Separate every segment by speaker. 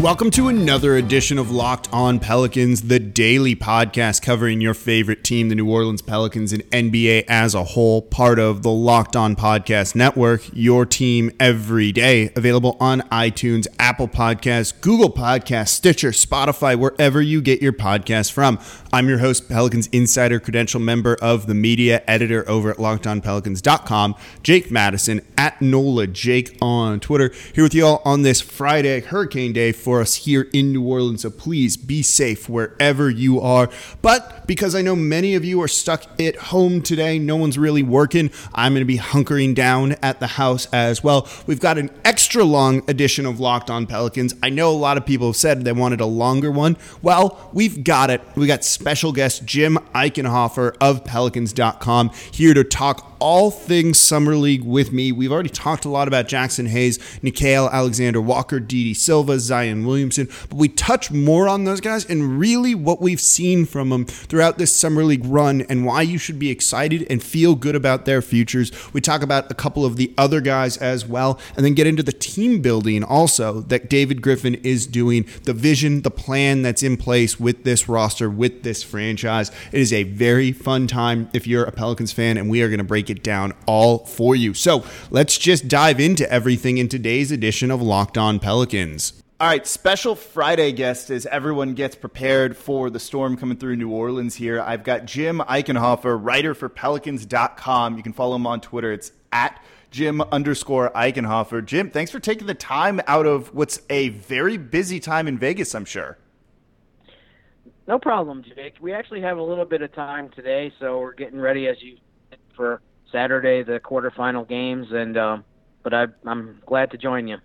Speaker 1: Welcome to another edition of Locked On Pelicans, the daily podcast covering your favorite team, the New Orleans Pelicans, and NBA as a whole, part of the Locked On Podcast Network, your team every day. Available on iTunes, Apple Podcasts, Google Podcasts, Stitcher, Spotify, wherever you get your podcasts from. I'm your host, Pelicans Insider Credential member of the media editor over at LockedOnPelicans.com, Jake Madison at NOLA Jake on Twitter. Here with you all on this Friday, Hurricane Day for us here in New Orleans. So please be safe wherever you are. But because I know many of you are stuck at home today, no one's really working, I'm going to be hunkering down at the house as well. We've got an extra long edition of Locked On Pelicans. I know a lot of people have said they wanted a longer one. Well, we've got it. We got special guest Jim Eichenhofer of Pelicans.com here to talk all things Summer League with me. We've already talked a lot about Jaxson Hayes, Nickeil Alexander Walker, Didi Silva, Zion Williamson, but we touch more on those guys and really what we've seen from them throughout this Summer League run and why you should be excited and feel good about their futures. We talk about a couple of the other guys as well, and then get into the team building also that David Griffin is doing, the vision, the plan that's in place with this roster, with this franchise. It is a very fun time if you're a Pelicans fan, and we are going to break it down all for you. So let's just dive into everything in today's edition of Locked On Pelicans. All right, special Friday guest as everyone gets prepared for the storm coming through New Orleans here. I've got Jim Eichenhofer, writer for Pelicans.com. You can follow him on Twitter. It's at Jim underscore Eichenhofer. Jim, thanks for taking the time out of what's a very busy time in Vegas, I'm sure.
Speaker 2: No problem, Jake. We actually have a little bit of time today, so we're getting ready as you for Saturday, the quarterfinal games, and uh, but I, I'm glad to join you.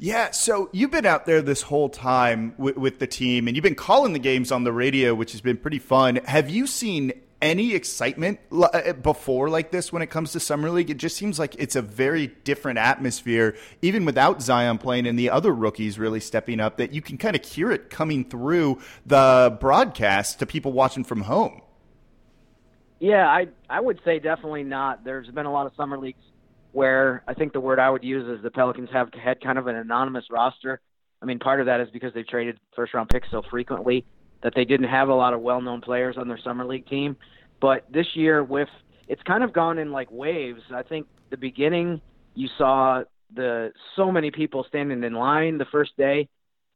Speaker 1: Yeah, so you've been out there this whole time with, with, the team, and you've been calling the games on the radio, which has been pretty fun. Have you seen any excitement uh, before like this when it comes to summer league? It just seems like it's a very different atmosphere, even without Zion playing and the other rookies really stepping up. That you can kind of hear it coming through the broadcast to people watching from home.
Speaker 2: Yeah, I I would say definitely not. There's been a lot of summer leagues where I think the word I would use is the Pelicans have had kind of an anonymous roster. I mean, part of that is because they've traded first round picks so frequently that they didn't have a lot of well known players on their summer league team. But this year, with it's kind of gone in like waves. I think the beginning you saw the so many people standing in line the first day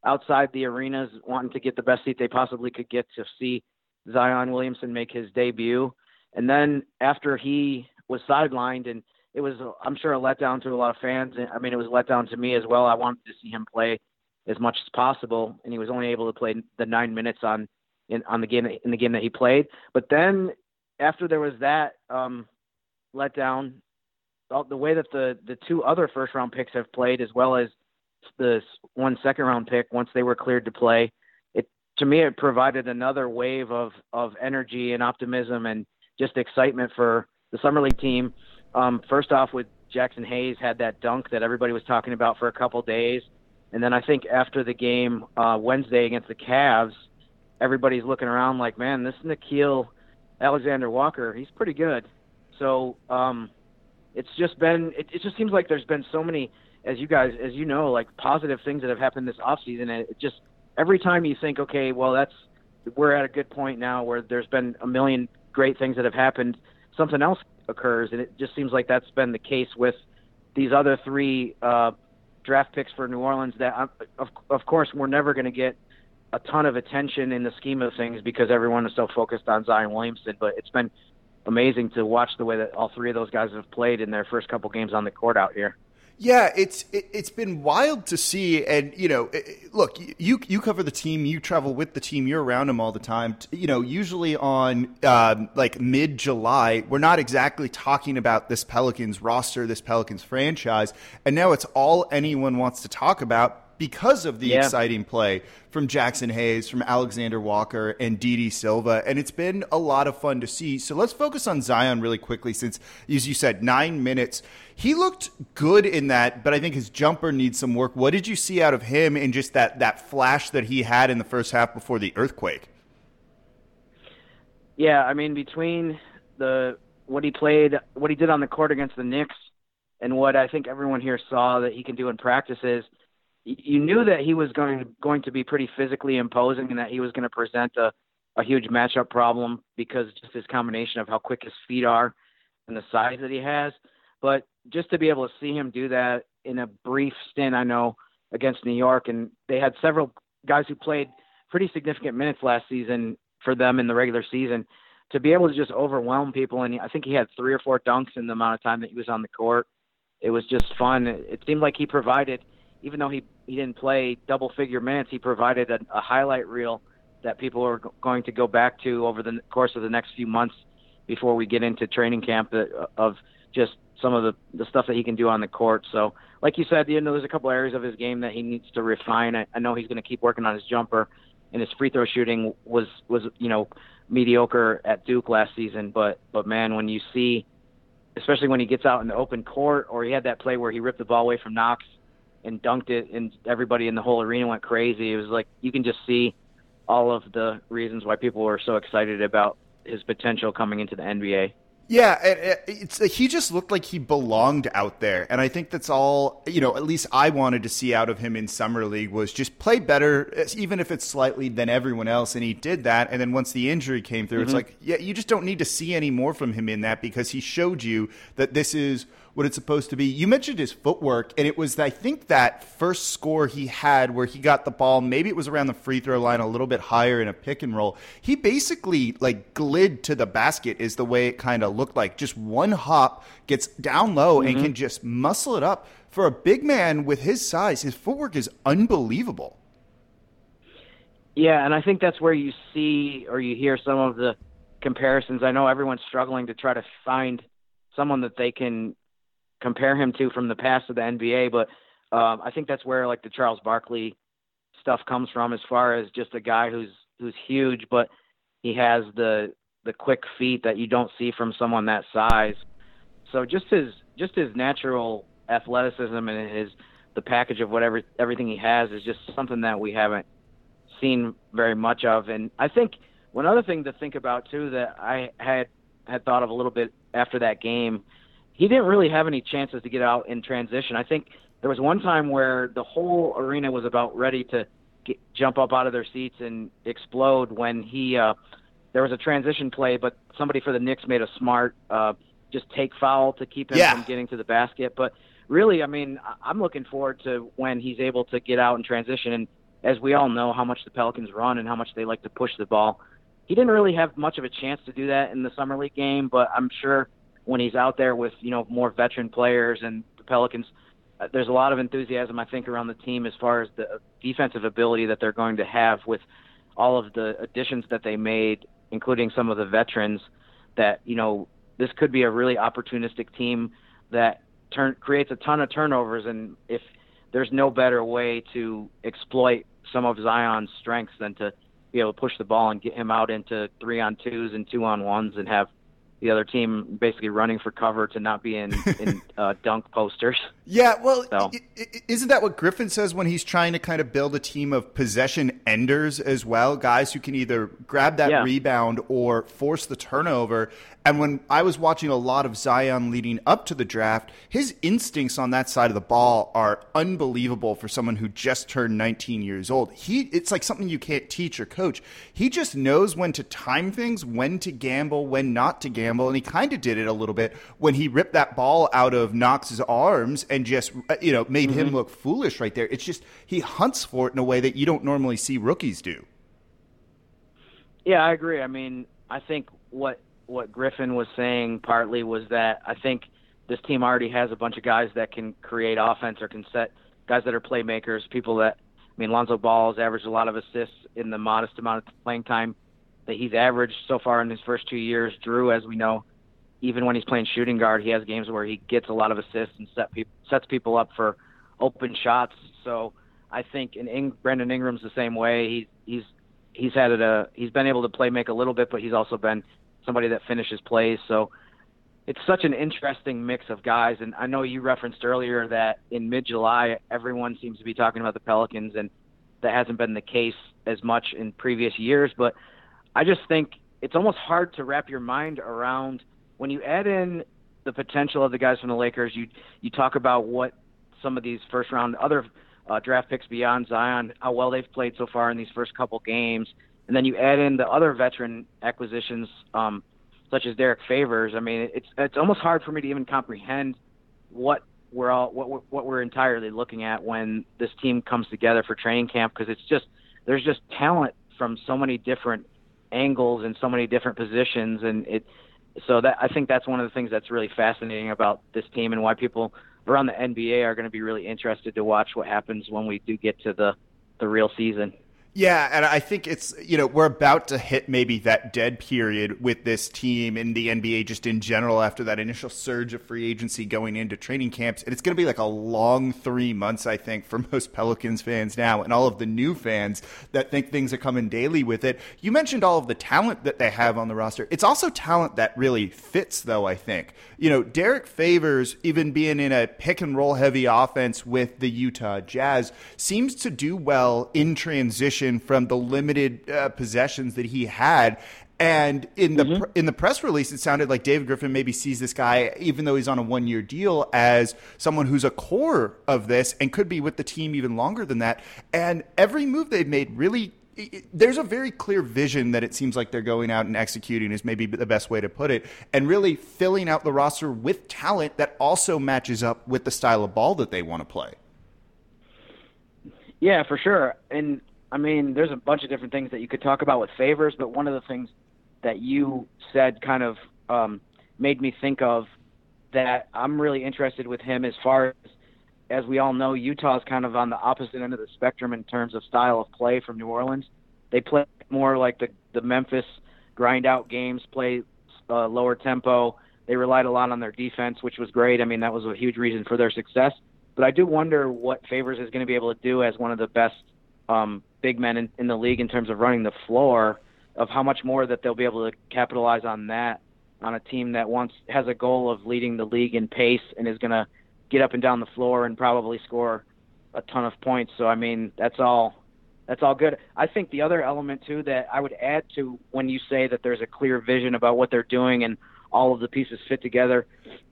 Speaker 2: outside the arenas wanting to get the best seat they possibly could get to see Zion Williamson make his debut. And then after he was sidelined, and it was, I'm sure, a letdown to a lot of fans. I mean, it was a letdown to me as well. I wanted to see him play as much as possible, and he was only able to play the nine minutes on in on the game in the game that he played. But then after there was that um, letdown, the way that the the two other first round picks have played, as well as the one second round pick, once they were cleared to play, it to me it provided another wave of of energy and optimism and just excitement for the summer league team. Um, first off, with Jaxson Hayes had that dunk that everybody was talking about for a couple days, and then I think after the game uh, Wednesday against the Cavs, everybody's looking around like, man, this Nickeil Alexander Walker, he's pretty good. So um, it's just been, it, it just seems like there's been so many, as you guys, as you know, like positive things that have happened this offseason, and it just every time you think, okay, well, that's we're at a good point now where there's been a million great things that have happened, something else occurs, and it just seems like that's been the case with these other three uh, draft picks for New Orleans. That uh, of of course we're never going to get a ton of attention in the scheme of things because everyone is so focused on Zion Williamson. But it's been amazing to watch the way that all three of those guys have played in their first couple games on the court out here.
Speaker 1: Yeah, it's it, has been wild to see, and you know, look, you you cover the team, you travel with the team, you're around them all the time. You know, usually on um, like mid July, we're not exactly talking about this Pelicans roster, this Pelicans franchise, and now it's all anyone wants to talk about because of the yeah. exciting play from Jaxson Hayes, from Alexander Walker, and Didi Silva. And it's been a lot of fun to see. So let's focus on Zion really quickly since, as you said, nine minutes. He looked good in that, but I think his jumper needs some work. What did you see out of him in just that, that flash that he had in the first half before the earthquake?
Speaker 2: Yeah, I mean between the what he played, what he did on the court against the Knicks, and what I think everyone here saw that he can do in practices, you knew that he was going going to be pretty physically imposing and that he was going to present a a huge matchup problem because just his combination of how quick his feet are and the size that he has. But just to be able to see him do that in a brief stint, I know against New York, and they had several guys who played pretty significant minutes last season for them in the regular season. To be able to just overwhelm people, and I think he had three or four dunks in the amount of time that he was on the court. It was just fun. It seemed like he provided, even though he he didn't play double figure minutes, he provided a, a highlight reel that people are going to go back to over the course of the next few months before we get into training camp uh, of just some of the the stuff that he can do on the court. So, like you said, you know, there's a couple areas of his game that he needs to refine. I, I know he's going to keep working on his jumper, and his free throw shooting was was you know mediocre at Duke last season. But but man, when you see, especially when he gets out in the open court, or he had that play where he ripped the ball away from Knox and dunked it, and everybody in the whole arena went crazy. It was like you can just see all of the reasons why people were so excited about his potential coming into the NBA.
Speaker 1: Yeah, uh, it's uh, he just looked like he belonged out there, and I think that's all you know. At least I wanted to see out of him in summer league was just play better, uh, even if it's slightly than everyone else, and he did that. And then once the injury came through, mm-hmm. it's like yeah, you just don't need to see any more from him in that because he showed you that this is what it's supposed to be. You mentioned his footwork, and it was, I think, that first score he had where he got the ball, maybe it was around the free throw line a little bit higher in a pick and roll. He basically, like, glid to the basket, is the way it kind of looked like. Just one hop, gets down low, mm-hmm. and can just muscle it up. For a big man with his size, his footwork is unbelievable.
Speaker 2: Yeah, and I think that's where you see or you hear some of the comparisons. I know everyone's struggling to try to find someone that they can compare him to from the past of the NBA, but um, I think that's where like the Charles Barkley stuff comes from, as far as just a guy who's who's huge, but he has the the quick feet that you don't see from someone that size. So just his just his natural athleticism and his the package of whatever everything he has is just something that we haven't seen very much of. And I think one other thing to think about too that I had had thought of a little bit after that game he didn't really have any chances to get out in transition. I think there was one time where the whole arena was about ready to get, jump up out of their seats and explode when he uh, there was a transition play, but somebody for the Knicks made a smart uh, just take foul to keep him yeah. from getting to the basket. But really, I mean, I'm looking forward to when he's able to get out in transition. And as we all know, how much the Pelicans run and how much they like to push the ball. He didn't really have much of a chance to do that in the summer league game, but I'm sure when he's out there with you know more veteran players and the Pelicans. Uh, there's a lot of enthusiasm I think around the team as far as the defensive ability that they're going to have with all of the additions that they made, including some of the veterans. That you know this could be a really opportunistic team that turn creates a ton of turnovers, and if there's no better way to exploit some of Zion's strengths than to be able to push the ball and get him out into three on twos and two on ones and have the other team basically running for cover to not be in, in uh, dunk posters.
Speaker 1: Yeah, well, so. isn't that what Griffin says when he's trying to kind of build a team of possession enders as well? Guys who can either grab that yeah. rebound or force the turnover. And when I was watching a lot of Zion leading up to the draft, his instincts on that side of the ball are unbelievable for someone who just turned 19 years old. He it's like something you can't teach or coach. He just knows when to time things, when to gamble, when not to gamble, and he kind of did it a little bit when he ripped that ball out of Knox's arms and just uh, you know made mm-hmm. him look foolish right there. It's just he hunts for it in a way that you don't normally see rookies do.
Speaker 2: Yeah, I agree. I mean, I think what what Griffin was saying partly was that I think this team already has a bunch of guys that can create offense or can set guys that are playmakers, people that I mean Lonzo Ball has averaged a lot of assists in the modest amount of playing time that he's averaged so far in his first two years. Drew, as we know, even when he's playing shooting guard, he has games where he gets a lot of assists and set pe- sets people up for open shots. So I think in Ing- Brandon Ingram's the same way. He's he's he's had a uh, he's been able to play make a little bit, but he's also been somebody that finishes plays. So it's such an interesting mix of guys. And I know you referenced earlier that in mid July, everyone seems to be talking about the Pelicans, and that hasn't been the case as much in previous years. But I just think it's almost hard to wrap your mind around when you add in the potential of the guys from the Lakers. You you talk about what some of these first round other uh, draft picks beyond Zion, how well they've played so far in these first couple games, and then you add in the other veteran acquisitions um, such as Derrick Favors. I mean, it's it's almost hard for me to even comprehend what we're all what what we're entirely looking at when this team comes together for training camp because it's just there's just talent from so many different angles and so many different positions and it so that I think that's one of the things that's really fascinating about this team and why people around the NBA are going to be really interested to watch what happens when we do get to the the real season.
Speaker 1: Yeah, and I think it's, you know, we're about to hit maybe that dead period with this team in the NBA just in general after that initial surge of free agency going into training camps. And it's going to be like a long three months, I think, for most Pelicans fans now and all of the new fans that think things are coming daily with it. You mentioned all of the talent that they have on the roster. It's also talent that really fits, though, I think. You know, Derrick Favors, even being in a pick and roll heavy offense with the Utah Jazz, seems to do well in transition from the limited uh, possessions that he had. And in the mm-hmm. in the press release, it sounded like David Griffin maybe sees this guy, even though he's on a one year deal, as someone who's a core of this and could be with the team even longer than that. And every move they've made really there's a very clear vision that it seems like they're going out and executing is maybe the best way to put it and really filling out the roster with talent that also matches up with the style of ball that they want to play
Speaker 2: yeah for sure and I mean, there's a bunch of different things that you could talk about with favors, but one of the things that you said kind of um, made me think of that I'm really interested with him as far as as we all know, Utah's kind of on the opposite end of the spectrum in terms of style of play from New Orleans. They play more like the the Memphis grind out games, play uh, lower tempo. They relied a lot on their defense, which was great. I mean, that was a huge reason for their success. But I do wonder what Favors is going to be able to do as one of the best um, big men in, in the league in terms of running the floor, of how much more that they'll be able to capitalize on that on a team that wants has a goal of leading the league in pace and is going to get up and down the floor and probably score a ton of points. So I mean, that's all that's all good. I think the other element too that I would add to when you say that there's a clear vision about what they're doing and all of the pieces fit together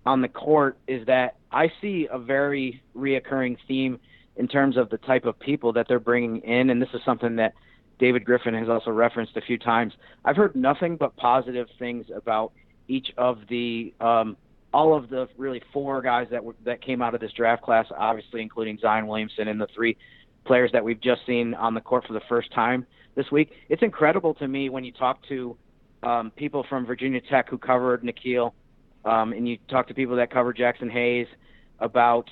Speaker 2: on the court is that I see a very reoccurring theme in terms of the type of people that they're bringing in. And this is something that David Griffin has also referenced a few times. I've heard nothing but positive things about each of the um, all of the really four guys that were, that came out of this draft class, obviously including Zion Williamson and the three players that we've just seen on the court for the first time this week. It's incredible to me when you talk to um, people from Virginia Tech who covered Nickeil, um, and you talk to people that cover Jaxson Hayes about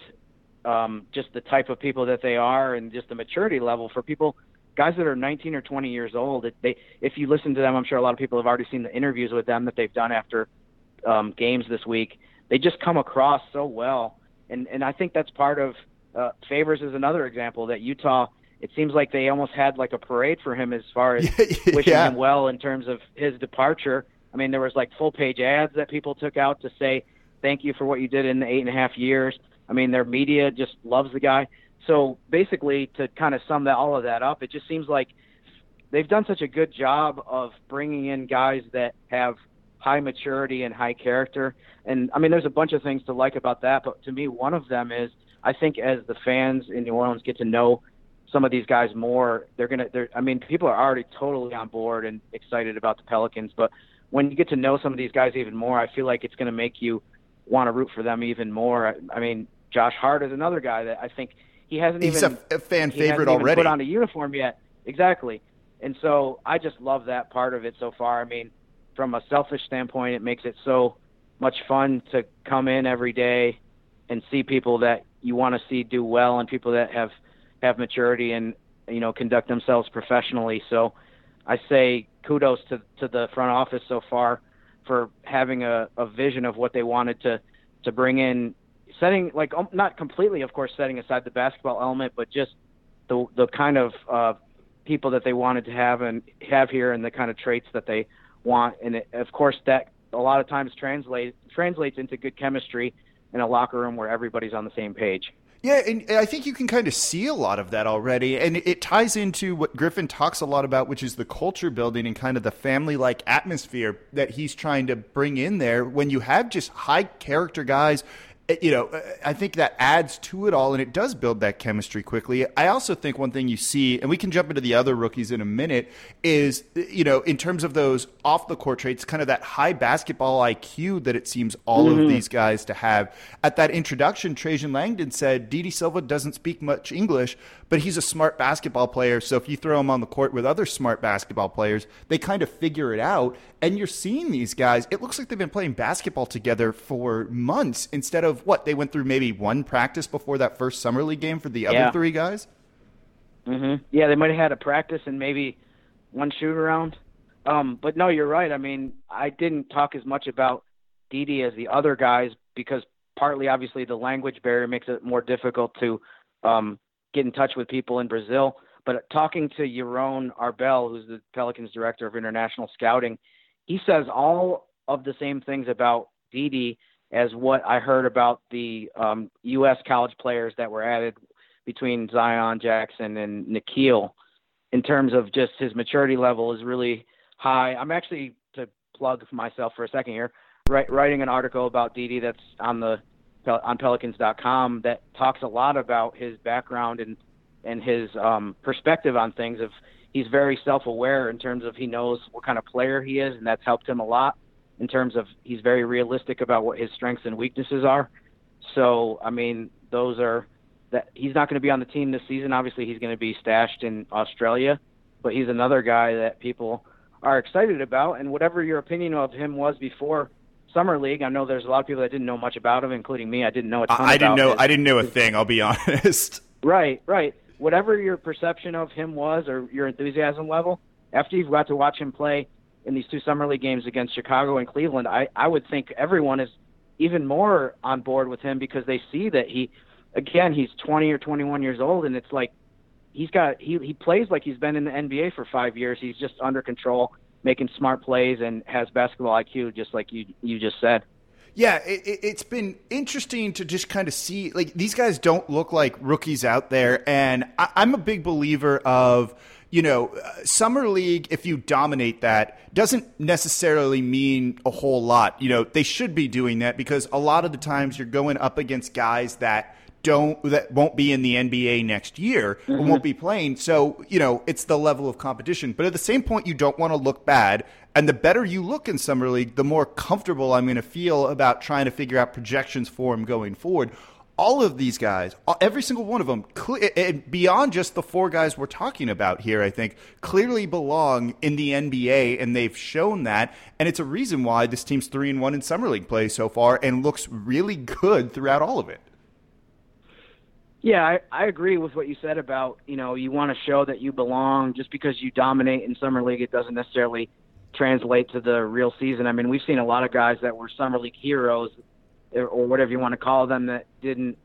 Speaker 2: um, just the type of people that they are and just the maturity level for people guys that are 19 or 20 years old it, they if you listen to them i'm sure a lot of people have already seen the interviews with them that they've done after um, games this week. They just come across so well. And and i think that's part of uh, favors is another example that utah it seems like they almost had like a parade for him as far as wishing yeah. him well in terms of his departure. I mean there was like full page ads that people took out to say thank you for what you did in the eight and a half years I mean, their media just loves the guy. So basically, to kind of sum that all of that up, it just seems like they've done such a good job of bringing in guys that have high maturity and high character. And I mean, there's a bunch of things to like about that, but to me, one of them is I think as the fans in New Orleans get to know some of these guys more, they're gonna. They're, I mean, people are already totally on board and excited about the Pelicans, but when you get to know some of these guys even more, I feel like it's to make you want to root for them even more. I, I mean, Josh Hart is another guy that I think he hasn't
Speaker 1: He's
Speaker 2: even
Speaker 1: a, fan favorite already.
Speaker 2: Put on a uniform yet, exactly. And so I just love that part of it so far. I mean, from a selfish standpoint, it makes it so much fun to come in every day and see people that you want to see do well and people that have have maturity and you know conduct themselves professionally. So I say kudos to to the front office so far for having a, a vision of what they wanted to to bring in setting like um, not completely, of course, setting aside the basketball element, but just the the kind of uh, people that they wanted to have and have here, and the kind of traits that they want, and it, of course that a lot of times translate translates into good chemistry in a locker room where everybody's on the same page.
Speaker 1: Yeah, and I think you can kind of see a lot of that already. And it ties into what Griffin talks a lot about, which is the culture building and kind of the family like atmosphere that he's trying to bring in there when you have just high character guys you know, uh, I think that adds to it all, and it does build that chemistry quickly. I also think one thing you see, and we can jump into the other rookies in a minute, is uh, you know, in terms of those off the court traits, kind of that high basketball IQ that it seems all mm-hmm. of these guys to have. At that introduction, Trajan Langdon said Didi Silva doesn't speak much English, but he's a smart basketball player. So if you throw him on the court with other smart basketball players, they kind of figure it out. And you're seeing these guys, it looks like they've been playing basketball together for months instead of what? They went through maybe one practice before that first Summer League game for the other
Speaker 2: yeah.
Speaker 1: three guys?
Speaker 2: Mm-hmm. Yeah, they might have had a practice and maybe one shoot around. Um, but no, you're right. I mean, I didn't talk as much about Didi as the other guys because partly, obviously, the language barrier makes it more difficult to um, get in touch with people in Brazil. But talking to Yaron Arbel, who's the Pelicans director of international scouting, he says all of the same things about Didi as what I heard about the um, U.S. college players that were added between Zion Jaxson and Nickeil in terms of just his maturity level is really high. I'm actually to plug myself for a second here, write, writing an article about Didi that's on the on Pelicans.com that talks a lot about his background and and his um, perspective on things. Of he's very self-aware in terms of he knows what kind of player he is, and that's helped him a lot. In terms of he's very realistic about what his strengths and weaknesses are. So I mean, those are that he's not going to be on the team this season. Obviously, he's going to be stashed in Australia, but he's another guy that people are excited about. And whatever your opinion of him was before summer league. I know there's a lot of people that didn't know much about him, including me. I didn't know a ton.
Speaker 1: I didn't know.
Speaker 2: His,
Speaker 1: I didn't know a thing. I'll be honest.
Speaker 2: Right, right. Whatever your perception of him was, or your enthusiasm level, after you've got to watch him play in these two summer league games against Chicago and Cleveland, I I would think everyone is even more on board with him because they see that he, again, he's 20 or 21 years old, and it's like he's got he he plays like he's been in the NBA for five years. He's just under control making smart plays and has basketball IQ, just like you you just said.
Speaker 1: Yeah, it, has been interesting to just kind of see like these guys don't look like rookies out there, and I, I'm a big believer of you know, summer league, if you dominate that, doesn't necessarily mean a whole lot. You know, they should be doing that because a lot of the times you're going up against guys that don't that won't be in the NBA next year mm-hmm. or won't be playing. So, you know, it's the level of competition. But at the same point, you don't want to look bad. And the better you look in summer league, the more comfortable I'm going to feel about trying to figure out projections for him going forward. All of these guys, every single one of them, and beyond just the four guys we're talking about here, I think clearly belong in the NBA, and they've shown that. And it's a reason why this team's three and one in summer league play so far, and looks really good throughout all of it.
Speaker 2: Yeah, I, I agree with what you said about, you know, you want to show that you belong. Just because you dominate in summer league, it doesn't necessarily translate to the real season. I mean, we've seen a lot of guys that were summer league heroes or whatever you want to call them that didn't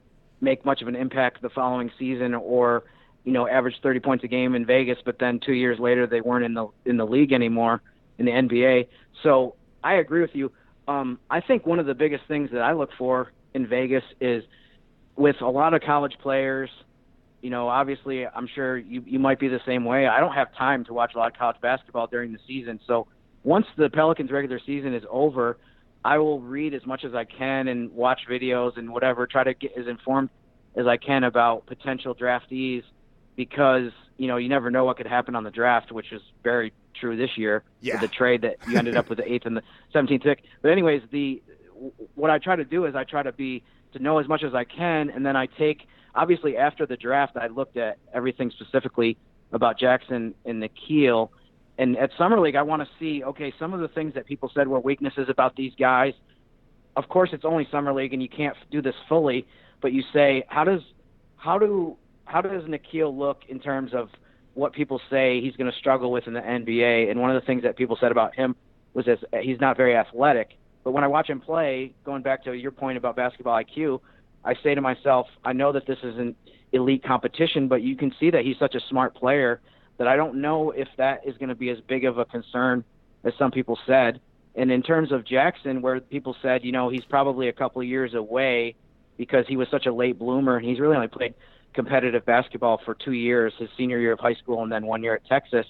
Speaker 2: make much of an impact the following season or, you know, average 30 points a game in Vegas, but then 2 years later they weren't in the in the league anymore in the NBA. So, I agree with you. Um, I think one of the biggest things that I look for in Vegas is – with a lot of college players, you know, obviously, I'm sure you you might be the same way. I don't have time to watch a lot of college basketball during the season, so once the Pelicans regular season is over, I will read as much as I can and watch videos and whatever, try to get as informed as I can about potential draftees because you know you never know what could happen on the draft, which is very true this year
Speaker 1: yeah.
Speaker 2: with the trade that you ended up with the eighth and the seventeenth pick. But anyways, the what I try to do is I try to be to know as much as I can, and then I take obviously after the draft I looked at everything specifically about Jaxson and Nickeil. And at Summer League, I want to see okay some of the things that people said were weaknesses about these guys. Of course, it's only Summer League, and you can't do this fully. But you say, how does how do how does Nickeil look in terms of what people say he's going to struggle with in the NBA? And one of the things that people said about him was that he's not very athletic. But when I watch him play, going back to your point about basketball IQ, I say to myself, I know that this is an elite competition, but you can see that he's such a smart player that I don't know if that is going to be as big of a concern as some people said. And in terms of Jaxson, where people said, you know, he's probably a couple of years away because he was such a late bloomer and he's really only played competitive basketball for two years, his senior year of high school and then one year at Texas.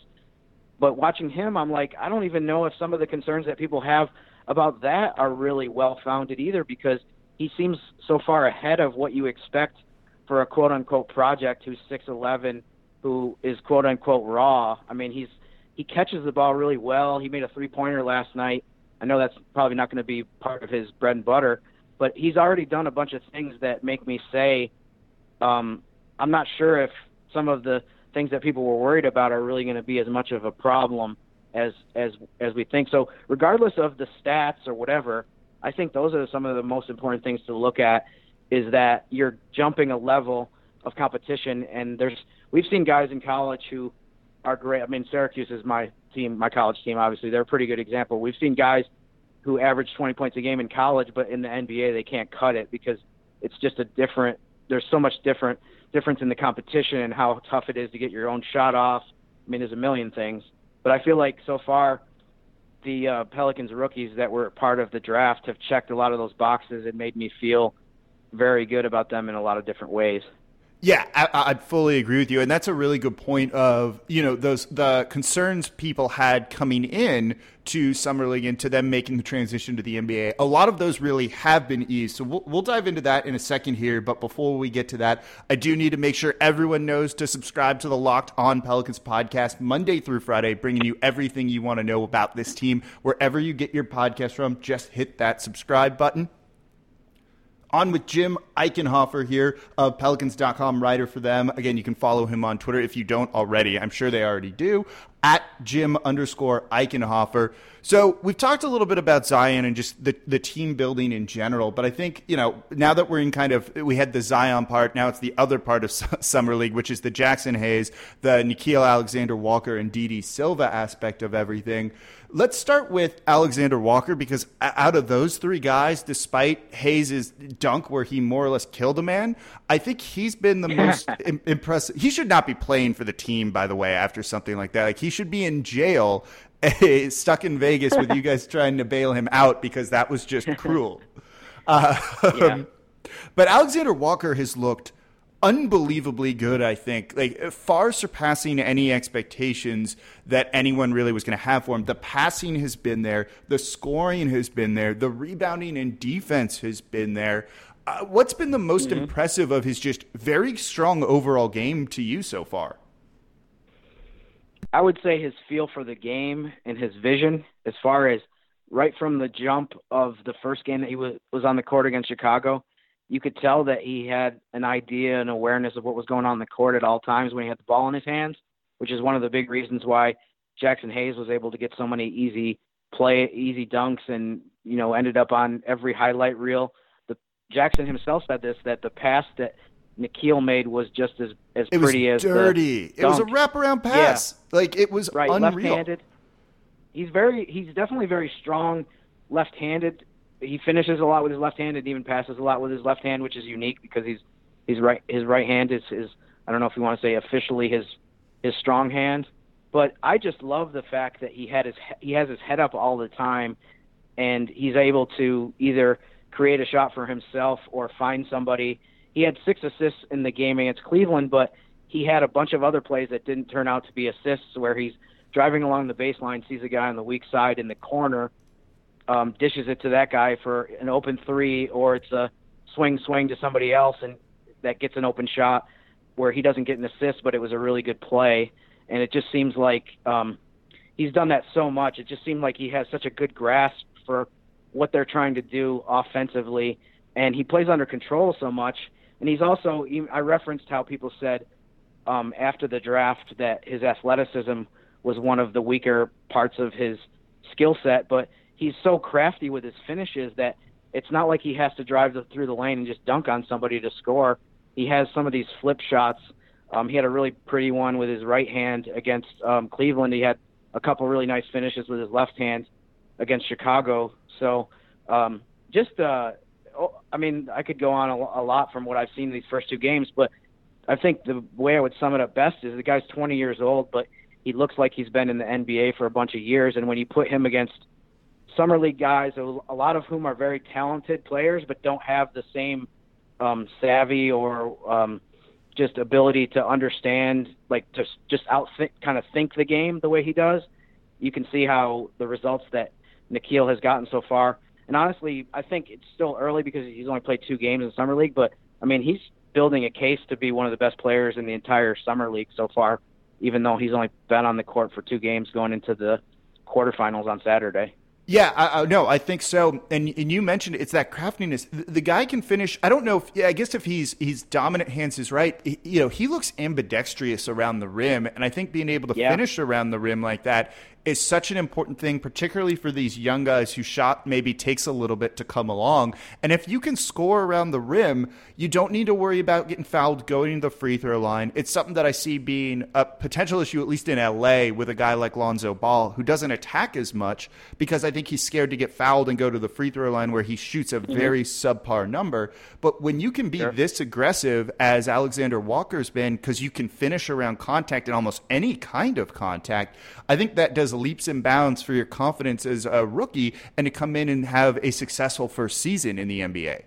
Speaker 2: But watching him, I'm like, I don't even know if some of the concerns that people have about that are really well founded either because he seems so far ahead of what you expect for a quote unquote project who's 6'11, who is quote unquote raw. I mean, he's he catches the ball really well. He made a three pointer last night. I know that's probably not going to be part of his bread and butter, but he's already done a bunch of things that make me say, um, I'm not sure if some of the things that people were worried about are really going to be as much of a problem as as as we think. So regardless of the stats or whatever, I think those are some of the most important things to look at. Is that you're jumping a level of competition, and there's we've seen guys in college who are great. I mean, Syracuse is my team, my college team. Obviously, they're a pretty good example. We've seen guys who average 20 points a game in college, but in the NBA they can't cut it because it's just a different. There's so much different difference in the competition and how tough it is to get your own shot off. I mean, there's a million things, but I feel like so far the uh, Pelicans rookies that were part of the draft have checked a lot of those boxes. It made me feel very good about them in a lot of different ways.
Speaker 1: Yeah, I, would fully agree with you, and that's a really good point. Of you know those the concerns people had coming in to summer league and to them making the transition to the NBA. A lot of those really have been eased. So we'll, we'll dive into that in a second here. But before we get to that, I do need to make sure everyone knows to subscribe to the Locked On Pelicans podcast Monday through Friday, bringing you everything you want to know about this team wherever you get your podcast from. Just hit that subscribe button on with Jim Eichenhofer here of Pelicans.com, writer for them. Again, you can follow him on Twitter if you don't already. I'm sure they already do. At Jim underscore Eichenhofer. So we've talked a little bit about Zion and just the, the team building in general, but I think, you know, now that we're in kind of, we had the Zion part, now it's the other part of Summer League, which is the Jaxson Hayes, the Nickeil Alexander Walker, and Didi Silva aspect of everything. Let's start with Alexander Walker because out of those three guys, despite Hayes' dunk where he more or less killed a man, I think he's been the most impressive. He should not be playing for the team, by the way, after something like that. Like he should be in jail, stuck in Vegas with you guys trying to bail him out because that was just cruel. Uh, yeah. But Alexander Walker has looked unbelievably good, I think. Like far surpassing any expectations that anyone really was going to have for him. The passing has been there, the scoring has been there, the rebounding and defense has been there. Uh, what's been the most mm-hmm. impressive of his just very strong overall game to you so far?
Speaker 2: I would say his feel for the game and his vision as far as right from the jump of the first game that he was, was on the court against Chicago you could tell that he had an idea and awareness of what was going on in the court at all times when he had the ball in his hands, which is one of the big reasons why Jaxson Hayes was able to get so many easy play, easy dunks, and you know ended up on every highlight reel. The Jaxson himself said this that the pass that Nickeil made was just as as
Speaker 1: it
Speaker 2: pretty
Speaker 1: was dirty. it was a wraparound pass. Yeah. Like it was
Speaker 2: right,
Speaker 1: unreal.
Speaker 2: left-handed. He's very he's definitely very strong left-handed he finishes a lot with his left hand and even passes a lot with his left hand, which is unique because he's he's right his right hand is is I don't know if you want to say officially his his strong hand, but I just love the fact that he had his he has his head up all the time, and he's able to either create a shot for himself or find somebody. He had six assists in the game against Cleveland, but he had a bunch of other plays that didn't turn out to be assists where he's driving along the baseline, sees a guy on the weak side in the corner, um, dishes it to that guy for an open three, or it's a swing swing to somebody else and that gets an open shot where he doesn't get an assist, but it was a really good play. And it just seems like um, he's done that so much. It just seemed like he has such a good grasp for what they're trying to do offensively, and he plays under control so much. And he's also I referenced how people said um, after the draft that his athleticism was one of the weaker parts of his skill set, but he's so crafty with his finishes that it's not like he has to drive the, through the lane and just dunk on somebody to score. He has some of these flip shots. Um, he had a really pretty one with his right hand against um, Cleveland. He had a couple really nice finishes with his left hand against Chicago. So um, just, uh, oh, I mean, I could go on a, a lot from what I've seen in these first two games, but I think the way I would sum it up best is the guy's 20 years old, but he looks like he's been in the NBA for a bunch of years. And when you put him against summer league guys, a lot of whom are very talented players, but don't have the same um, savvy or um, just ability to understand, like to just out kind of think the game the way he does, you can see how the results that Nickeil has gotten so far. And honestly, I think it's still early because he's only played two games in the summer league. But I mean, he's building a case to be one of the best players in the entire summer league so far, even though he's only been on the court for two games going into the quarterfinals on Saturday.
Speaker 1: Yeah, I, I, no, I think so. And and you mentioned it's that craftiness. The, the, guy can finish. I don't know if yeah, I guess if he's he's dominant hands is right. He, you know, he looks ambidextrous around the rim, and I think being able to yeah. finish around the rim like that is such an important thing, particularly for these young guys who shot maybe takes a little bit to come along. And if you can score around the rim, you don't need to worry about getting fouled going to the free throw line. It's something that I see being a potential issue, at least in LA, with a guy like Lonzo Ball, who doesn't attack as much because I think he's scared to get fouled and go to the free throw line where he shoots a mm-hmm. very subpar number. But when you can be sure. this aggressive as Alexander Walker's been, because you can finish around contact and almost any kind of contact, I think that does leaps and bounds for your confidence as a rookie and to come in and have a successful first season in the NBA.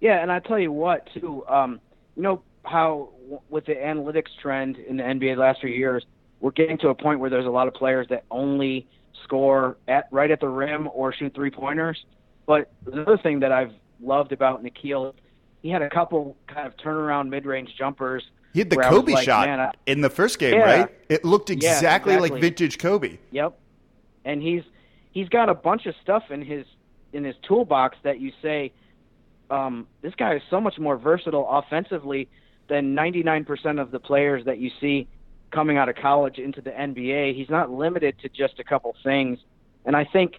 Speaker 2: Yeah, and I tell you what, too, um, you know how with the analytics trend in the NBA the last few years, we're getting to a point where there's a lot of players that only score at right at the rim or shoot three pointers. But the other thing that I've loved about Nickeil, he had a couple kind of turnaround mid range jumpers
Speaker 1: he had the Kobe like, shot I, in the first game, yeah. right? It looked exactly, yeah, exactly, like vintage Kobe.
Speaker 2: Yep. And he's he's got a bunch of stuff in his in his toolbox that you say, um, this guy is so much more versatile offensively than 99% of the players that you see coming out of college into the NBA. He's not limited to just a couple things. And I think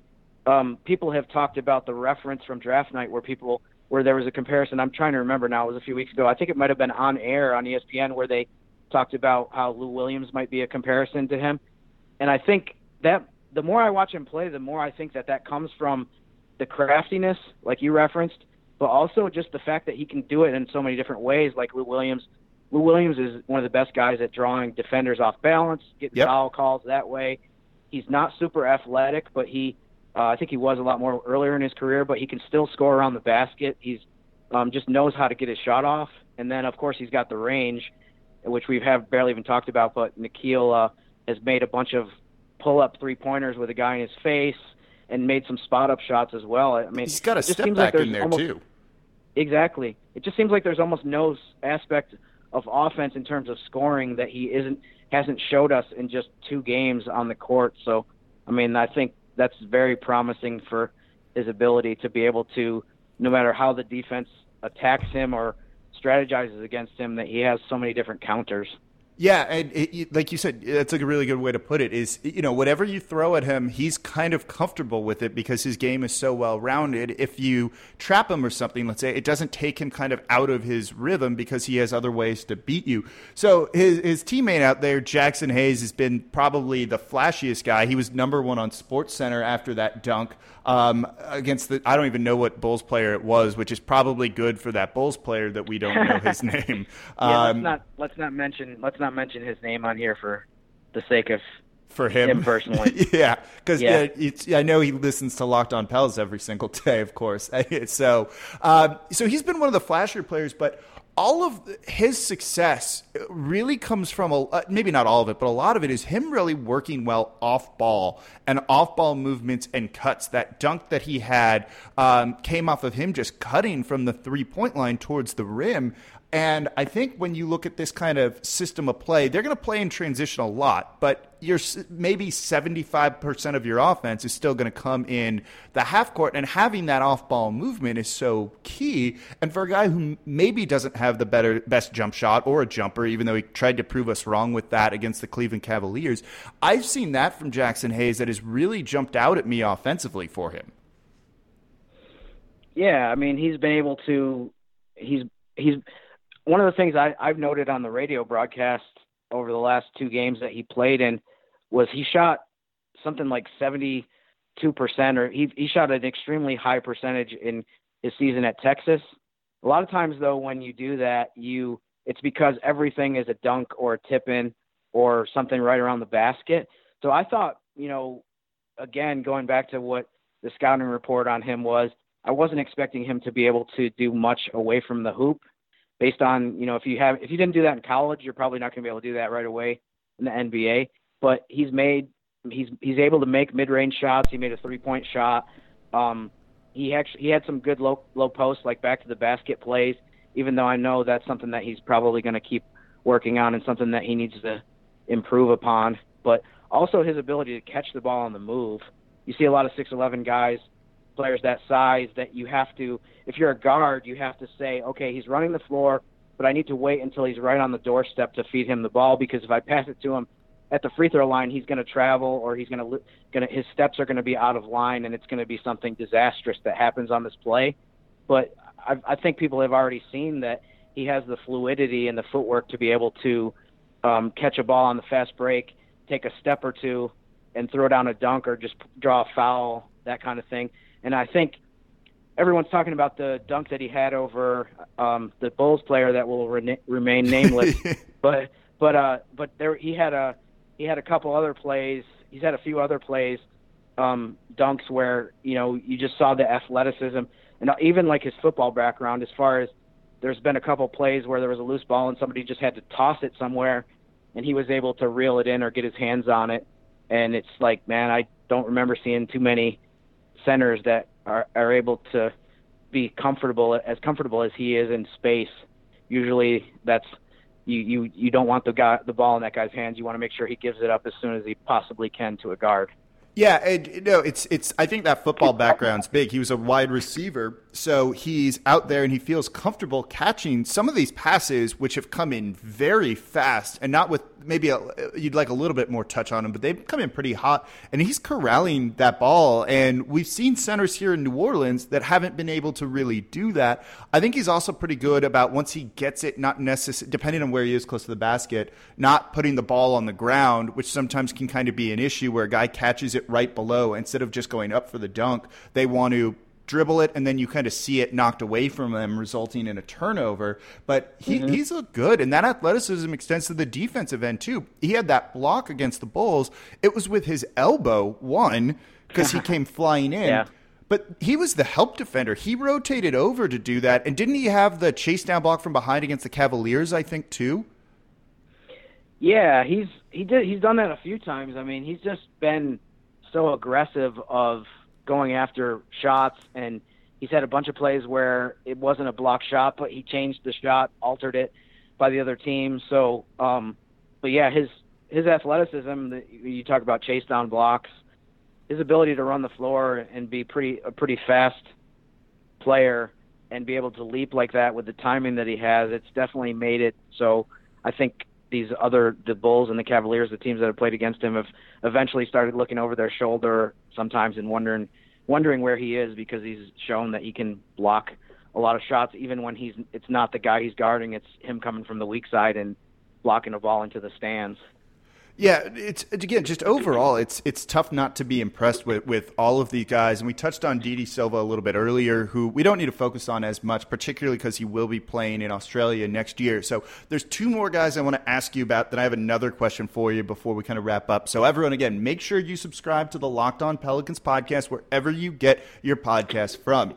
Speaker 2: um, people have talked about the reference from draft night where people where there was a comparison. I'm trying to remember now. It was a few weeks ago. I think it might have been on air on ESPN where they talked about how Lou Williams might be a comparison to him. And I think that the more I watch him play, the more I think that that comes from the craftiness, like you referenced, but also just the fact that he can do it in so many different ways, like Lou Williams. Lou Williams is one of the best guys at drawing defenders off balance, getting yep. foul calls that way. He's not super athletic, but he uh, I think he was a lot more earlier in his career, but he can still score around the basket. He's um, just knows how to get his shot off, and then of course he's got the range, which we have barely even talked about. But Nickeil uh, has made a bunch of pull-up three-pointers with a guy in his face, and made some spot-up shots as well. I mean,
Speaker 1: he's got a step back like in there
Speaker 2: almost,
Speaker 1: too.
Speaker 2: Exactly. It just seems like there's almost no aspect of offense in terms of scoring that he isn't hasn't showed us in just two games on the court. So, I mean, I think that's very promising for his ability to be able to, no matter how the defense attacks him or strategizes against him, that he has so many different counters.
Speaker 1: Yeah, and it, like you said, that's like a really good way to put it. Is you know whatever you throw at him, he's kind of comfortable with it because his game is so well rounded. If you trap him or something, let's say, it doesn't take him kind of out of his rhythm because he has other ways to beat you. So his his teammate out there, Jaxson Hayes, has been probably the flashiest guy. He was number one on Sports Center after that dunk um, against the. I don't even know what Bulls player it was, which is probably good for that Bulls player that we don't know his name.
Speaker 2: yeah, um, let's not let's not mention let's not not mention his name on here for the sake of
Speaker 1: for him,
Speaker 2: him personally.
Speaker 1: yeah, because yeah. yeah I know he listens to Locked On Pels every single day, of course. so, um, so he's been one of the flashier players, but all of his success really comes from a uh, maybe not all of it, but a lot of it is him really working well off ball and off ball movements and cuts. That dunk that he had um, came off of him just cutting from the three point line towards the rim. And I think when you look at this kind of system of play, they're going to play in transition a lot, but you're maybe 75% of your offense is still going to come in the half court. And having that off ball movement is so key. And for a guy who maybe doesn't have the better, best jump shot or a jumper, even though he tried to prove us wrong with that against the Cleveland Cavaliers, I've seen that from Jaxson Hayes that has really jumped out at me offensively for him.
Speaker 2: Yeah, I mean, he's been able to, he's, he's, one of the things I, I've noted on the radio broadcast over the last two games that he played in was he shot something like 72% or he, he shot an extremely high percentage in his season at Texas. A lot of times though, when you do that, you, it's because everything is a dunk or a tip in or something right around the basket. So I thought, you know, again, going back to what the scouting report on him was, I wasn't expecting him to be able to do much away from the hoop based on, you know, if you have if you didn't do that in college, you're probably not going to be able to do that right away in the NBA, but he's made he's he's able to make mid-range shots. He made a three-point shot. Um he actually he had some good low low posts like back to the basket plays even though I know that's something that he's probably going to keep working on and something that he needs to improve upon. But also his ability to catch the ball on the move. You see a lot of 6'11 guys, players that size, that you have to, if you're a guard, you have to say, okay, he's running the floor, but I need to wait until he's right on the doorstep to feed him the ball because if I pass it to him at the free throw line, he's going to travel or he's going to, going his steps are going to be out of line and it's going to be something disastrous that happens on this play. But I, I think people have already seen that he has the fluidity and the footwork to be able to um, catch a ball on the fast break, take a step or two, and throw down a dunk or just draw a foul, that kind of thing. And I think everyone's talking about the dunk that he had over um, the Bulls player that will re- remain nameless, but but uh, but there he had a he had a couple other plays. He's had a few other plays, um, dunks where you know you just saw the athleticism. And even like his football background as far as there's been a couple plays where there was a loose ball and somebody just had to toss it somewhere and he was able to reel it in or get his hands on it. And it's like man I don't remember seeing too many centers that are are able to be comfortable as comfortable as he is in space usually that's you you you don't want the guy the ball in that guy's hands you want to make sure he gives it up as soon as he possibly can to a guard
Speaker 1: yeah, and no, it's it's. I think that football background's big. He was a wide receiver, so he's out there and he feels comfortable catching some of these passes, which have come in very fast and not with maybe a, you'd like a little bit more touch on him, but they've come in pretty hot, and he's corralling that ball. And we've seen centers here in New Orleans that haven't been able to really do that. I think he's also pretty good about once he gets it, not necessarily depending on where he is close to the basket, not putting the ball on the ground, which sometimes can kind of be an issue where a guy catches it right below instead of just going up for the dunk. They want to dribble it, and then you kind of see it knocked away from them, resulting in a turnover. But he, mm-hmm. he's looked good, and that athleticism extends to the defensive end too. He had that block against the Bulls. It was with his elbow, one, because he came flying in. Yeah. But he was the help defender. He rotated over to do that. And didn't he have the chase down block from behind against the Cavaliers, I think, too?
Speaker 2: Yeah, he's he did he's done that a few times. I mean, he's just been so aggressive of going after shots, and he's had a bunch of plays where it wasn't a block shot, but he changed the shot, altered it by the other team. So, um, but yeah, his his athleticism. That you talk about chase down blocks, his ability to run the floor and be pretty a pretty fast player and be able to leap like that with the timing that he has. It's definitely made it so. I think these other the Bulls and the Cavaliers, the teams that have played against him, have eventually started looking over their shoulder sometimes and wondering wondering where he is because he's shown that he can block a lot of shots even when he's it's not the guy he's guarding, it's him coming from the weak side and blocking a ball into the stands.
Speaker 1: Yeah, it's again just overall, it's it's tough not to be impressed with with all of these guys. And we touched on Didi Silva a little bit earlier, who we don't need to focus on as much, particularly because he will be playing in Australia next year. So there's two more guys I want to ask you about. Then I have another question for you before we kind of wrap up. So everyone, again, make sure you subscribe to the Locked On Pelicans podcast wherever you get your podcast from.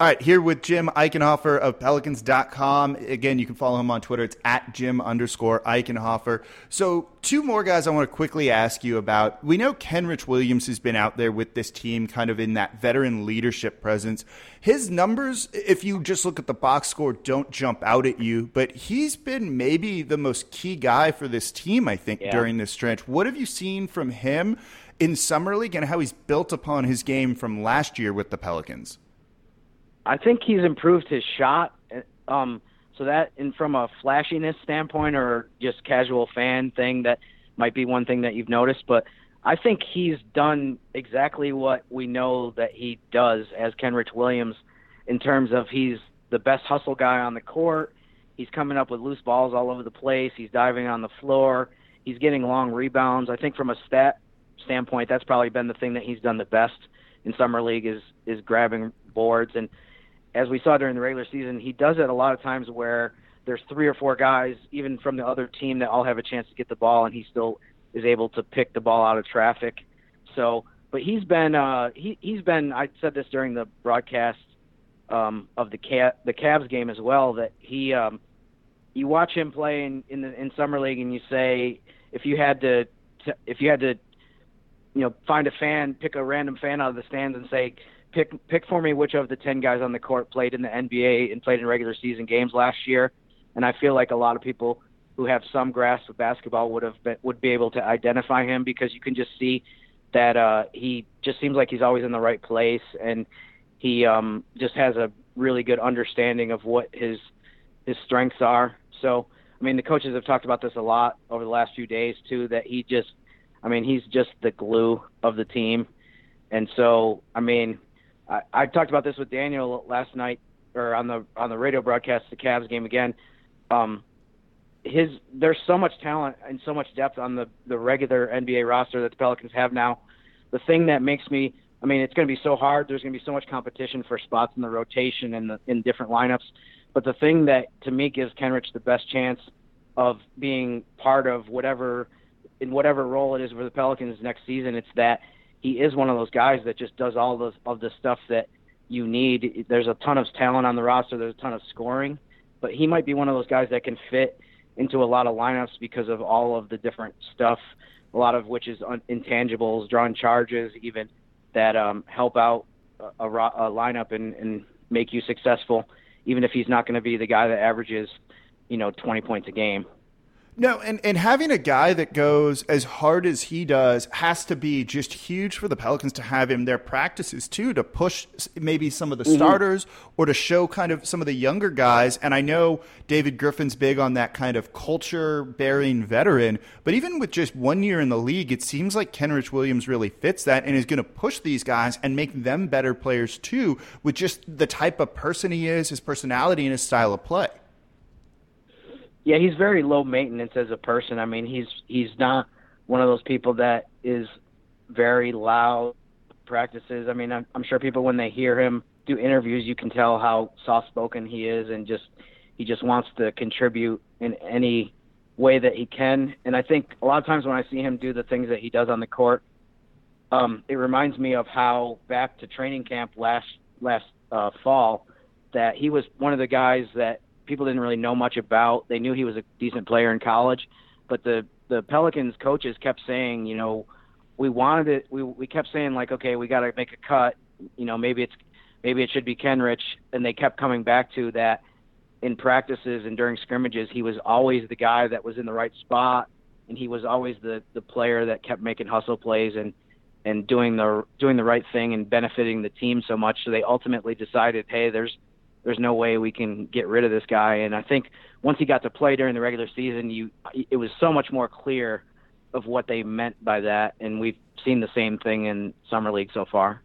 Speaker 1: All right, here with Jim Eichenhofer of Pelicans.com. Again, you can follow him on Twitter. It's at Jim underscore Eichenhofer. So, two more guys I want to quickly ask you about. We know Kenrich Williams has been out there with this team, kind of in that veteran leadership presence. His numbers, if you just look at the box score, don't jump out at you, but he's been maybe the most key guy for this team, I think, yeah. during this stretch. What have you seen from him in Summer League and how he's built upon his game from last year with the Pelicans?
Speaker 2: I think he's improved his shot. Um, so that, and from a flashiness standpoint or just casual fan thing, that might be one thing that you've noticed. But I think he's done exactly what we know that he does as Kenrich Williams, in terms of he's the best hustle guy on the court. He's coming up with loose balls all over the place. He's diving on the floor. He's getting long rebounds. I think from a stat standpoint, that's probably been the thing that he's done the best in summer league is is grabbing boards and as we saw during the regular season, he does it a lot of times where there's three or four guys, even from the other team, that all have a chance to get the ball, and he still is able to pick the ball out of traffic. So but he's been uh, he he's been. I said this during the broadcast um, of the Cav, the Cavs game as well that he um, you watch him play in in, the, in summer league and you say if you had to if you had to you know find a fan pick a random fan out of the stands and say pick pick for me which of the 10 guys on the court played in the NBA and played in regular season games last year and I feel like a lot of people who have some grasp of basketball would have been, would be able to identify him because you can just see that uh he just seems like he's always in the right place and he um just has a really good understanding of what his his strengths are. So, I mean, the coaches have talked about this a lot over the last few days too that he just I mean, he's just the glue of the team. And so, I mean, I, I talked about this with Daniel last night or on the on the radio broadcast the Cavs game again. Um, his there's so much talent and so much depth on the the regular NBA roster that the Pelicans have now. The thing that makes me I mean, it's going to be so hard. There's going to be so much competition for spots in the rotation and the, in different lineups. But the thing that to me gives Kenrich the best chance of being part of whatever in whatever role it is for the Pelicans next season, it's that he is one of those guys that just does all those of the stuff that you need. There's a ton of talent on the roster. There's a ton of scoring, but he might be one of those guys that can fit into a lot of lineups because of all of the different stuff. A lot of which is un- intangibles, drawing charges, even that um, help out a, a, a lineup and, and make you successful, even if he's not going to be the guy that averages, you know, 20 points a game.
Speaker 1: No, and, and having a guy that goes as hard as he does has to be just huge for the Pelicans to have him their practices too to push maybe some of the mm-hmm. starters or to show kind of some of the younger guys. And I know David Griffin's big on that kind of culture bearing veteran, but even with just one year in the league, it seems like Kenrich Williams really fits that and is going to push these guys and make them better players too with just the type of person he is, his personality, and his style of play.
Speaker 2: Yeah, he's very low maintenance as a person. I mean, he's he's not one of those people that is very loud practices. I mean, I'm, I'm sure people when they hear him do interviews, you can tell how soft spoken he is, and just he just wants to contribute in any way that he can. And I think a lot of times when I see him do the things that he does on the court, um, it reminds me of how back to training camp last last uh, fall that he was one of the guys that people didn't really know much about. They knew he was a decent player in college, but the the Pelicans coaches kept saying, you know, we wanted it. We we kept saying like, okay, we got to make a cut. You know, maybe it's maybe it should be Kenrich, and they kept coming back to that in practices and during scrimmages. He was always the guy that was in the right spot, and he was always the the player that kept making hustle plays and and doing the doing the right thing and benefiting the team so much. So they ultimately decided, hey, there's there's no way we can get rid of this guy. And I think once he got to play during the regular season, you it was so much more clear of what they meant by that, and we've seen the same thing in summer league so far.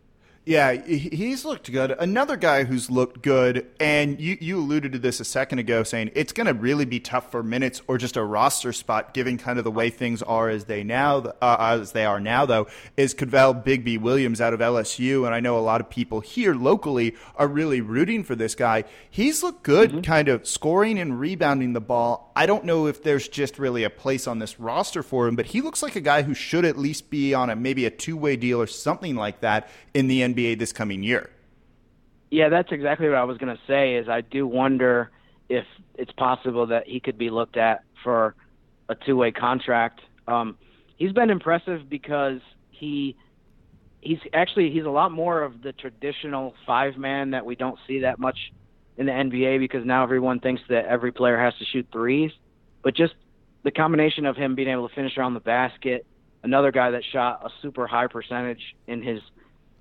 Speaker 1: Yeah, he's looked good. Another guy who's looked good, and you, you alluded to this a second ago, saying it's going to really be tough for minutes or just a roster spot, given kind of the way things are as they now uh, as they are now. Though is Kavell Bigby Williams out of LSU, and I know a lot of people here locally are really rooting for this guy. He's looked good, mm-hmm. kind of scoring and rebounding the ball. I don't know if there's just really a place on this roster for him, but he looks like a guy who should at least be on a maybe a two way deal or something like that in the NBA NBA this coming year.
Speaker 2: Yeah, that's exactly what I was going to say. Is I do wonder if it's possible that he could be looked at for a two-way contract. Um, he's been impressive because he he's actually he's a lot more of the traditional five man that we don't see that much in the NBA because now everyone thinks that every player has to shoot threes. But just the combination of him being able to finish around the basket, another guy that shot a super high percentage in his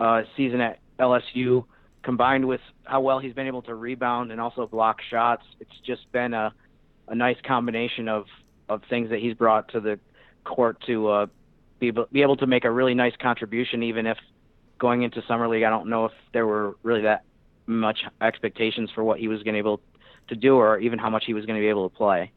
Speaker 2: uh, season at LSU, combined with how well he's been able to rebound and also block shots, it's just been a, a nice combination of, of things that he's brought to the court to uh, be, be able to make a really nice contribution, even if going into summer league, I don't know if there were really that much expectations for what he was going to be able to do, or even how much he was going to be able to play.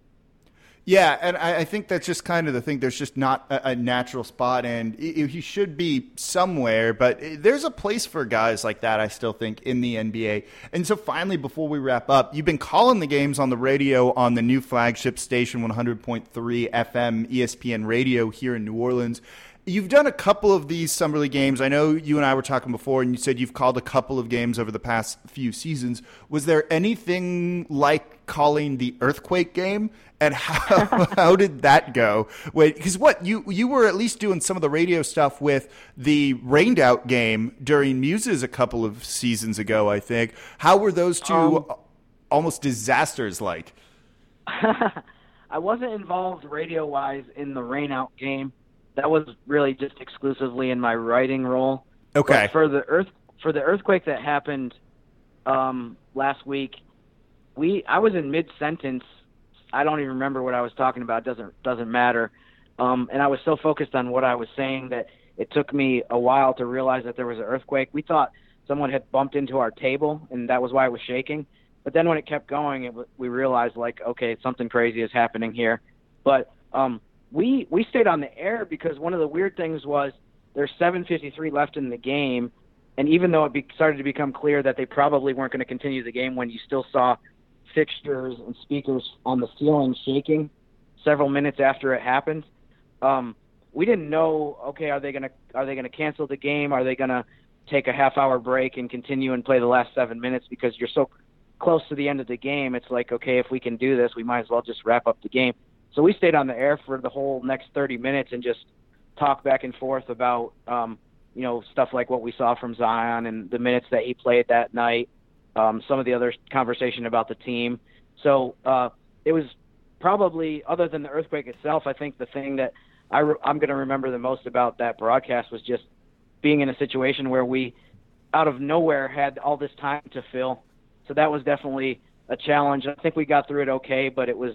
Speaker 1: Yeah, and I, I, think that's just kind of the thing. There's just not a, a natural spot, and he should be somewhere. But eh, there's a place for guys like that. I still think in the NBA. And so, finally, before we wrap up, you've been calling the games on the radio on the new flagship station, 100.3 FM ESPN Radio here in New Orleans you've done a couple of these summer league games. I know you and I were talking before, and you said you've called a couple of games over the past few seasons. Was there anything like calling the earthquake game? And how how did that go? Because what you you were at least doing some of the radio stuff with the rained out game during Muses a couple of seasons ago, I think. How were those two um, almost disasters like?
Speaker 2: I wasn't involved radio wise in the rainout game. That was really just exclusively in my writing role.
Speaker 1: Okay.
Speaker 2: But for the earth for the earthquake that happened um, last week, we I was in mid sentence. I don't even remember what I was talking about. Doesn't doesn't matter. Um, and I was so focused on what I was saying that it took me a while to realize that there was an earthquake. We thought someone had bumped into our table, and that was why it was shaking. But then when it kept going, it, we realized like, okay, something crazy is happening here. But um, we we stayed on the air because one of the weird things was there's 7:53 left in the game, and even though it be, started to become clear that they probably weren't going to continue the game, when you still saw fixtures and speakers on the ceiling shaking several minutes after it happened, um, we didn't know. Okay, are they gonna are they gonna cancel the game? Are they gonna take a half hour break and continue and play the last seven minutes because you're so close to the end of the game, it's like, okay, if we can do this, we might as well just wrap up the game. So we stayed on the air for the whole next 30 minutes and just talked back and forth about, um, you know, stuff like what we saw from Zion and the minutes that he played that night, um, some of the other conversation about the team. So uh, it was probably, other than the earthquake itself, I think the thing that I re- I'm going to remember the most about that broadcast was just being in a situation where we, out of nowhere, had all this time to fill so that was definitely a challenge. I think we got through it okay, but it was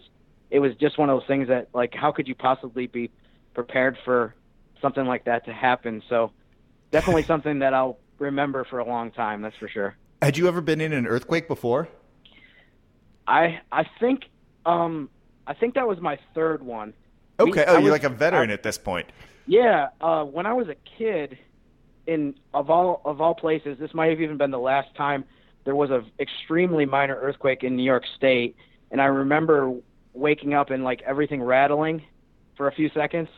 Speaker 2: it was just one of those things that like how could you possibly be prepared for something like that to happen? So definitely something that I'll remember for a long time. That's for sure.
Speaker 1: Had you ever been in an earthquake before?
Speaker 2: I I think um I think that was my third one.
Speaker 1: Okay. We, oh, you're was, like a veteran I, at this point.
Speaker 2: Yeah. Uh, when I was a kid, in of all of all places, this might have even been the last time there was a extremely minor earthquake in New York State, and I remember waking up and like everything rattling for a few seconds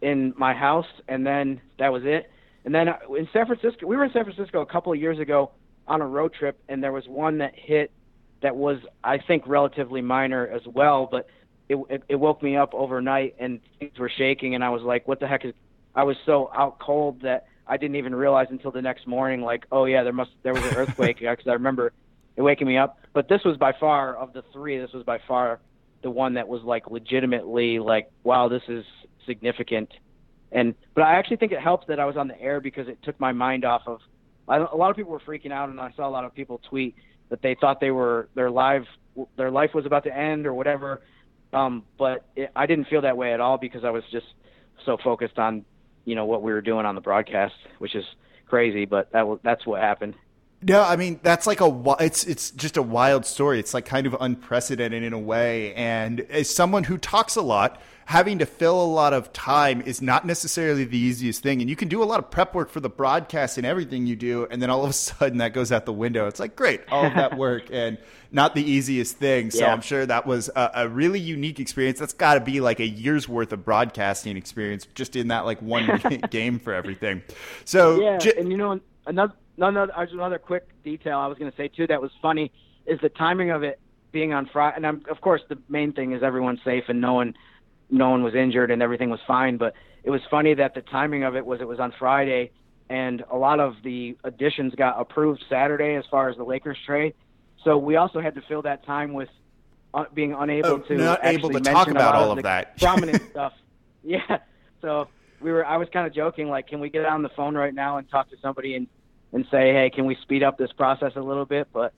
Speaker 2: in my house, and then that was it. And then uh, in San Francisco, we were in San Francisco a couple of years ago on a road trip, and there was one that hit that was, I think, relatively minor as well, but it, it, it woke me up overnight and things were shaking, and I was like, "What the heck is?" I was so out cold that I didn't even realize until the next morning, like, oh yeah, there must there was an earthquake because I remember it waking me up. But this was by far of the three, this was by far the one that was like legitimately like, wow, this is significant. And but I actually think it helps that I was on the air because it took my mind off of. I, a lot of people were freaking out, and I saw a lot of people tweet that they thought they were their live their life was about to end or whatever. Um, but it, I didn't feel that way at all because I was just so focused on you know what we were doing on the broadcast, which is crazy, but that that's what happened.
Speaker 1: No, I mean that's like a it's it's just a wild story. It's like kind of unprecedented in a way. And as someone who talks a lot, having to fill a lot of time is not necessarily the easiest thing. And you can do a lot of prep work for the broadcast and everything you do, and then all of a sudden that goes out the window. It's like, great, all of that work and not the easiest thing. So yeah. I'm sure that was a, a really unique experience. That's got to be like a year's worth of broadcasting experience just in that like one game for everything. So
Speaker 2: yeah, j- and you know another another another quick detail I was going to say too that was funny is the timing of it being on Friday. And I'm, of course, the main thing is everyone's safe and no one no one was injured and everything was fine. But it was funny that the timing of it was it was on Friday, and a lot of the additions got approved Saturday as far as the Lakers trade. So we also had to fill that time with uh, being unable oh, to
Speaker 1: not able to talk about all of, of that
Speaker 2: prominent stuff. Yeah. So we were. I was kind of joking, like, can we get on the phone right now and talk to somebody and and say, hey, can we speed up this process a little bit? But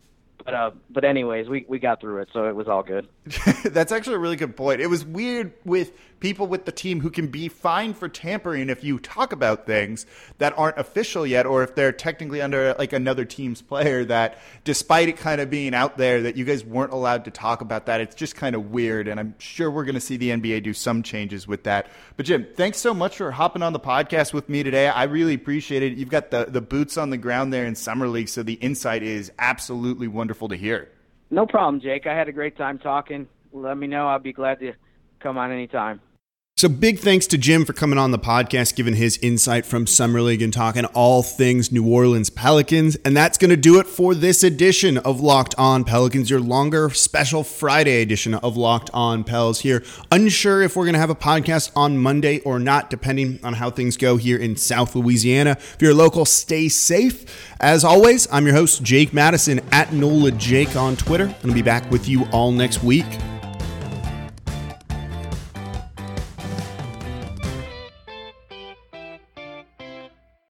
Speaker 2: but uh, but anyways, we we got through it, so it was all good.
Speaker 1: That's actually a really good point. It was weird with people with the team who can be fined for tampering if you talk about things that aren't official yet, or if they're technically under like another team's player. That despite it kind of being out there, that you guys weren't allowed to talk about that. It's just kind of weird, and I'm sure we're going to see the NBA do some changes with that. But Jim, thanks so much for hopping on the podcast with me today. I really appreciate it. You've got the the boots on the ground there in summer league, so the insight is absolutely wonderful to hear.
Speaker 2: No problem, Jake. I had a great time talking. Let me know. I'll be glad to come on anytime.
Speaker 1: So big thanks to Jim for coming on the podcast, giving his insight from Summer League and talking all things New Orleans Pelicans. And that's going to do it for this edition of Locked On Pelicans, your longer special Friday edition of Locked On Pels here. Unsure if we're going to have a podcast on Monday or not, depending on how things go here in South Louisiana. If you're local, stay safe. As always, I'm your host, Jake Madison at NOLA Jake on Twitter. I'm going to be back with you all next week.